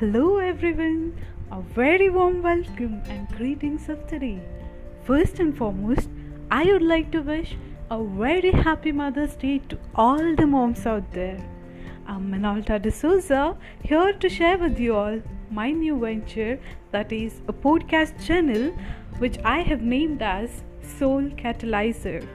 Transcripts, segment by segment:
Hello, everyone. A very warm welcome and greetings of today. First and foremost, I would like to wish a very happy Mother's Day to all the moms out there. I'm Minalta D'Souza here to share with you all my new venture that is a podcast channel which I have named as Soul Catalyser.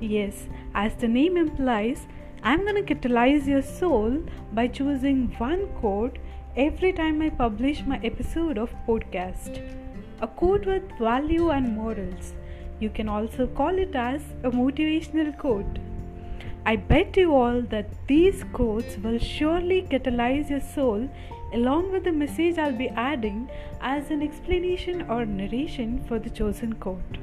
Yes, as the name implies, I'm gonna catalyze your soul by choosing one quote every time I publish my episode of podcast. A quote with value and morals. You can also call it as a motivational quote. I bet you all that these quotes will surely catalyze your soul along with the message I'll be adding as an explanation or narration for the chosen quote.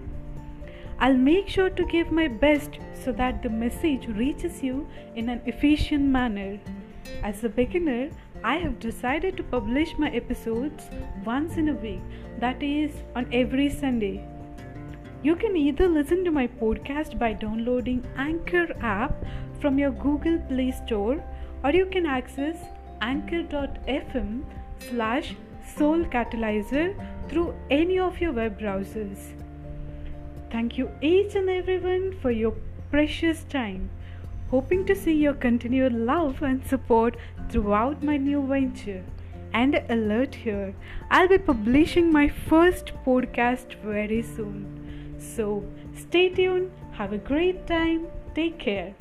I'll make sure to give my best so that the message reaches you in an efficient manner. As a beginner, I have decided to publish my episodes once in a week, that is, on every Sunday. You can either listen to my podcast by downloading Anchor app from your Google Play Store or you can access anchor.fm slash soul catalyser through any of your web browsers. Thank you each and everyone for your precious time hoping to see your continued love and support throughout my new venture. And alert here, I'll be publishing my first podcast very soon. So stay tuned, have a great time, take care.